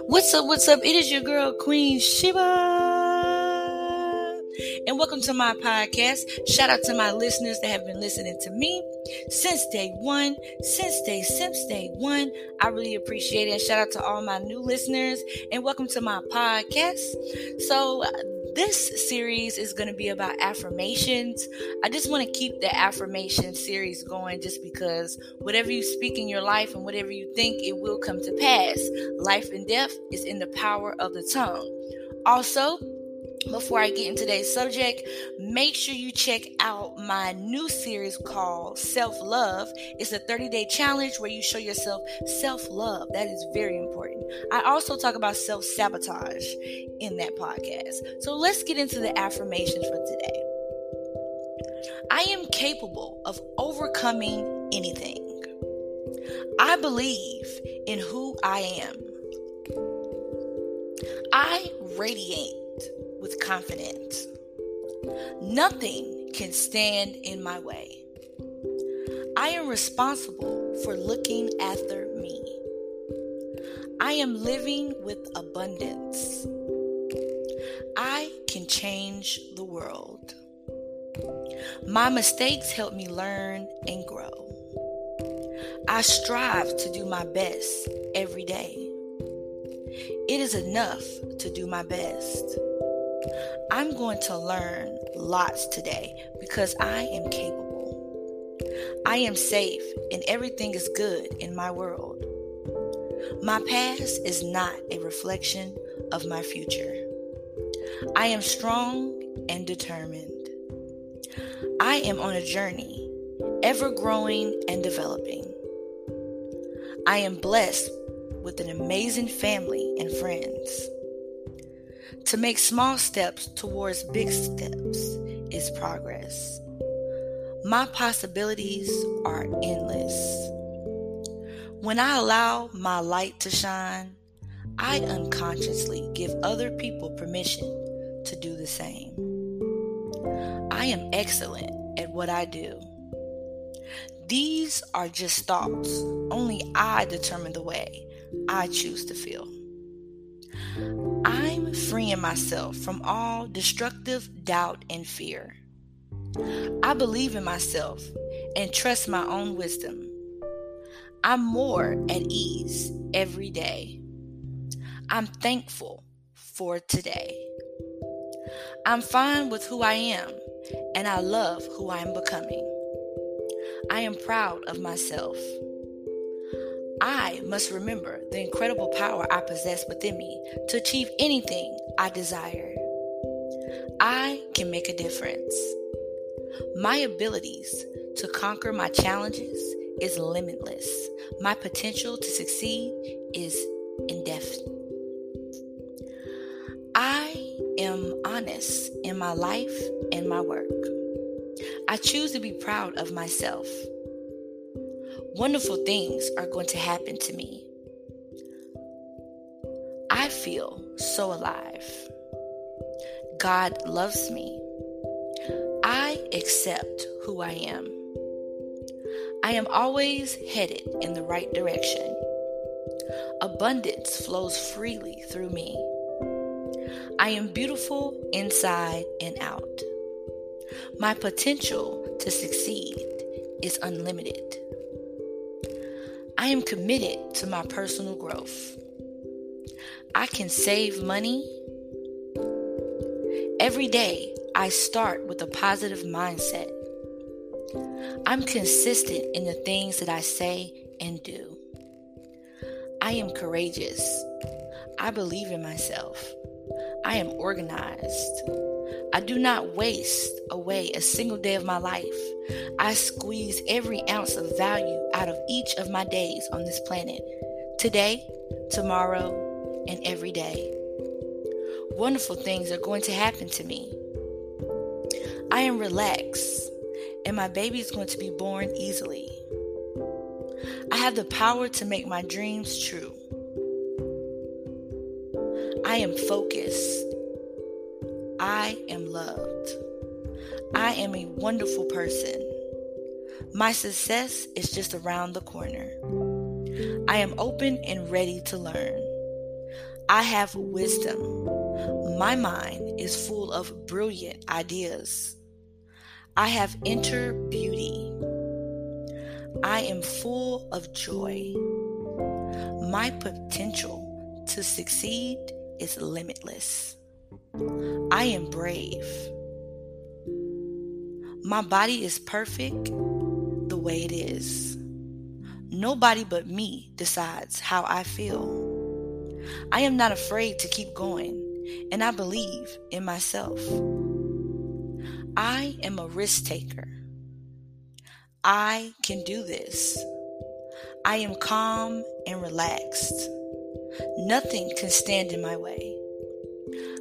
What's up? What's up? It is your girl, Queen Sheba. And welcome to my podcast. Shout out to my listeners that have been listening to me since day one, since day, since day one. I really appreciate it. And shout out to all my new listeners and welcome to my podcast. So, this series is going to be about affirmations. I just want to keep the affirmation series going just because whatever you speak in your life and whatever you think, it will come to pass. Life and death is in the power of the tongue. Also, before I get into today's subject, make sure you check out my new series called Self Love. It's a 30 day challenge where you show yourself self love. That is very important. I also talk about self sabotage in that podcast. So let's get into the affirmations for today. I am capable of overcoming anything. I believe in who I am. I radiate with confidence. Nothing can stand in my way. I am responsible for looking after me. I am living with abundance. I can change the world. My mistakes help me learn and grow. I strive to do my best every day. It is enough to do my best. I'm going to learn lots today because I am capable. I am safe and everything is good in my world. My past is not a reflection of my future. I am strong and determined. I am on a journey, ever growing and developing. I am blessed with an amazing family and friends. To make small steps towards big steps is progress. My possibilities are endless. When I allow my light to shine, I unconsciously give other people permission to do the same. I am excellent at what I do. These are just thoughts. Only I determine the way I choose to feel. I'm freeing myself from all destructive doubt and fear. I believe in myself and trust my own wisdom. I'm more at ease every day. I'm thankful for today. I'm fine with who I am and I love who I am becoming. I am proud of myself. I must remember the incredible power I possess within me to achieve anything I desire. I can make a difference. My abilities to conquer my challenges is limitless. My potential to succeed is indefinite. I am honest in my life and my work. I choose to be proud of myself wonderful things are going to happen to me. I feel so alive. God loves me. I accept who I am. I am always headed in the right direction. Abundance flows freely through me. I am beautiful inside and out. My potential to succeed is unlimited. I am committed to my personal growth. I can save money. Every day, I start with a positive mindset. I'm consistent in the things that I say and do. I am courageous. I believe in myself. I am organized. I do not waste away a single day of my life. I squeeze every ounce of value out of each of my days on this planet today, tomorrow, and every day. Wonderful things are going to happen to me. I am relaxed, and my baby is going to be born easily. I have the power to make my dreams true. I am focused I am loved. I am a wonderful person. My success is just around the corner. I am open and ready to learn. I have wisdom. My mind is full of brilliant ideas. I have inner beauty. I am full of joy. My potential to succeed is limitless. I am brave. My body is perfect the way it is. Nobody but me decides how I feel. I am not afraid to keep going, and I believe in myself. I am a risk taker. I can do this. I am calm and relaxed. Nothing can stand in my way.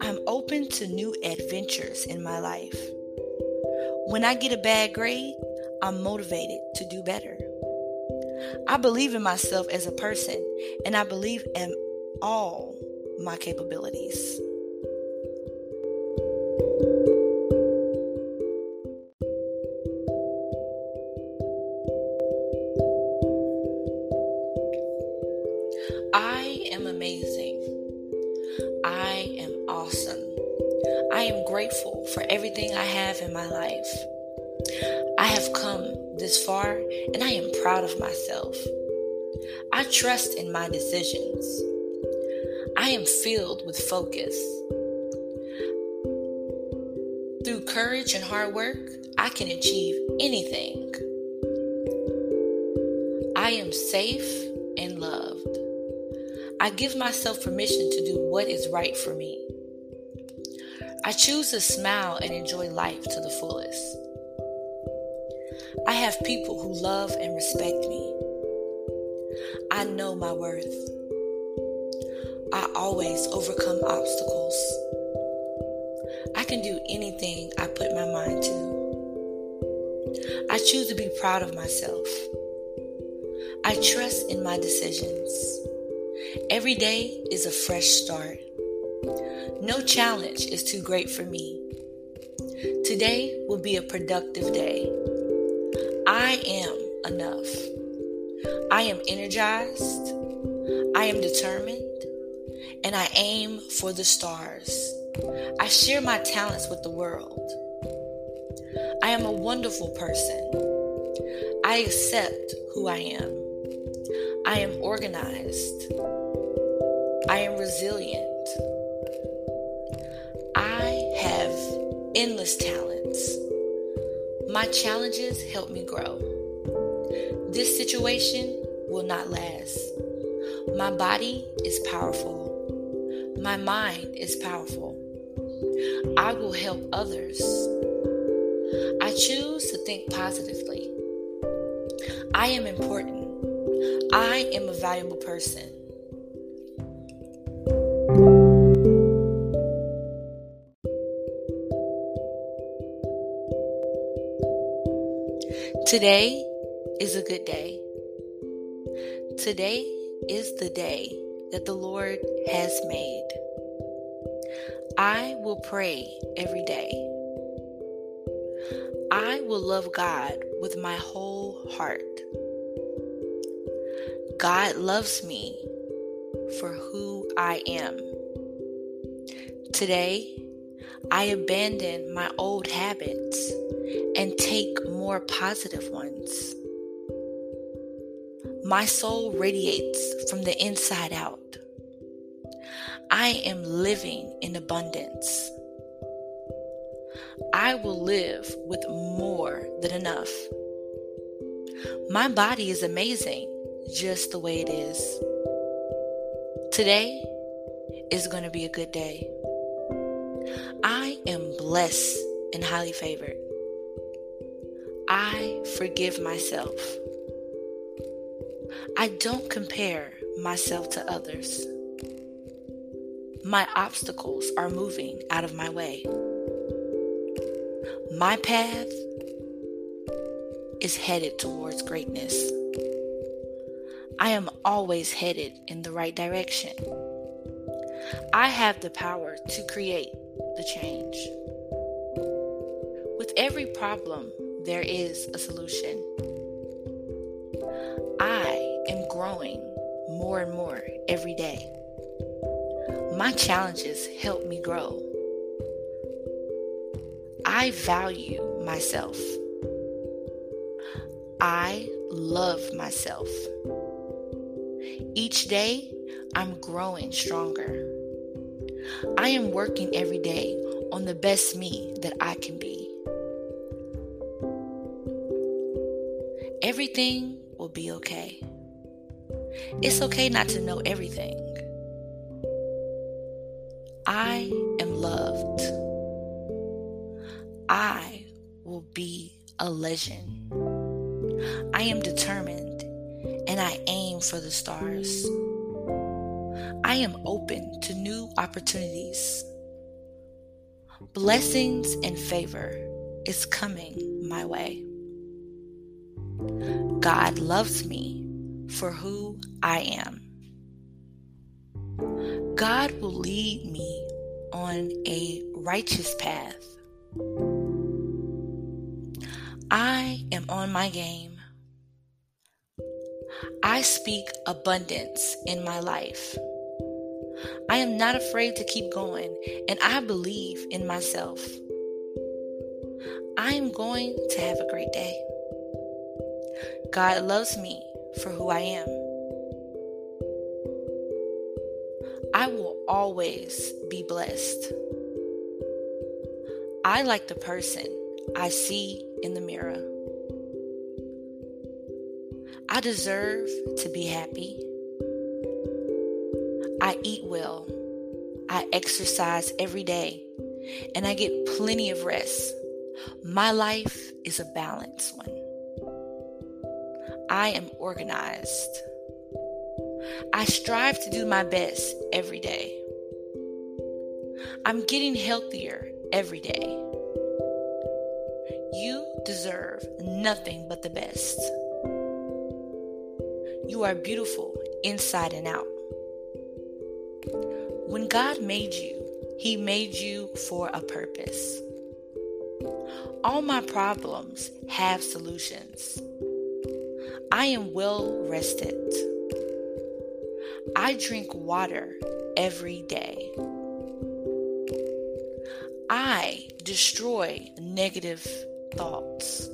I'm to new adventures in my life. When I get a bad grade, I'm motivated to do better. I believe in myself as a person, and I believe in all my capabilities. I am amazing. I am awesome. I am grateful for everything I have in my life. I have come this far and I am proud of myself. I trust in my decisions. I am filled with focus. Through courage and hard work, I can achieve anything. I am safe and loved. I give myself permission to do what is right for me. I choose to smile and enjoy life to the fullest. I have people who love and respect me. I know my worth. I always overcome obstacles. I can do anything I put my mind to. I choose to be proud of myself. I trust in my decisions. Every day is a fresh start. No challenge is too great for me. Today will be a productive day. I am enough. I am energized. I am determined. And I aim for the stars. I share my talents with the world. I am a wonderful person. I accept who I am. I am organized. I am resilient. Endless talents. My challenges help me grow. This situation will not last. My body is powerful. My mind is powerful. I will help others. I choose to think positively. I am important. I am a valuable person. Today is a good day. Today is the day that the Lord has made. I will pray every day. I will love God with my whole heart. God loves me for who I am. Today, I abandon my old habits and take more positive ones. My soul radiates from the inside out. I am living in abundance. I will live with more than enough. My body is amazing just the way it is. Today is going to be a good day. I am blessed and highly favored. I forgive myself. I don't compare myself to others. My obstacles are moving out of my way. My path is headed towards greatness. I am always headed in the right direction. I have the power to create the change. With every problem, there is a solution. I am growing more and more every day. My challenges help me grow. I value myself. I love myself. Each day, I'm growing stronger. I am working every day on the best me that I can be. Everything will be okay. It's okay not to know everything. I am loved. I will be a legend. I am determined and I aim for the stars. I am open to new opportunities. Blessings and favor is coming my way. God loves me for who I am. God will lead me on a righteous path. I am on my game. I speak abundance in my life. I am not afraid to keep going, and I believe in myself. I am going to have a great day. God loves me for who I am. I will always be blessed. I like the person I see in the mirror. I deserve to be happy. I eat well. I exercise every day. And I get plenty of rest. My life is a balanced one. I am organized. I strive to do my best every day. I'm getting healthier every day. You deserve nothing but the best. You are beautiful inside and out. When God made you, He made you for a purpose. All my problems have solutions. I am well rested. I drink water every day. I destroy negative thoughts.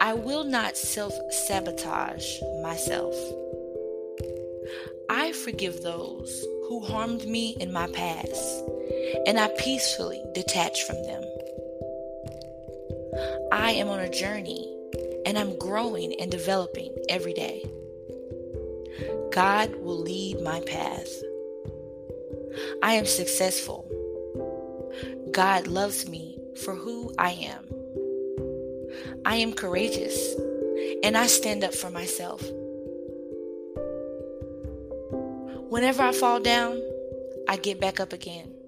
I will not self sabotage myself. Forgive those who harmed me in my past, and I peacefully detach from them. I am on a journey, and I'm growing and developing every day. God will lead my path. I am successful. God loves me for who I am. I am courageous and I stand up for myself. Whenever I fall down, I get back up again.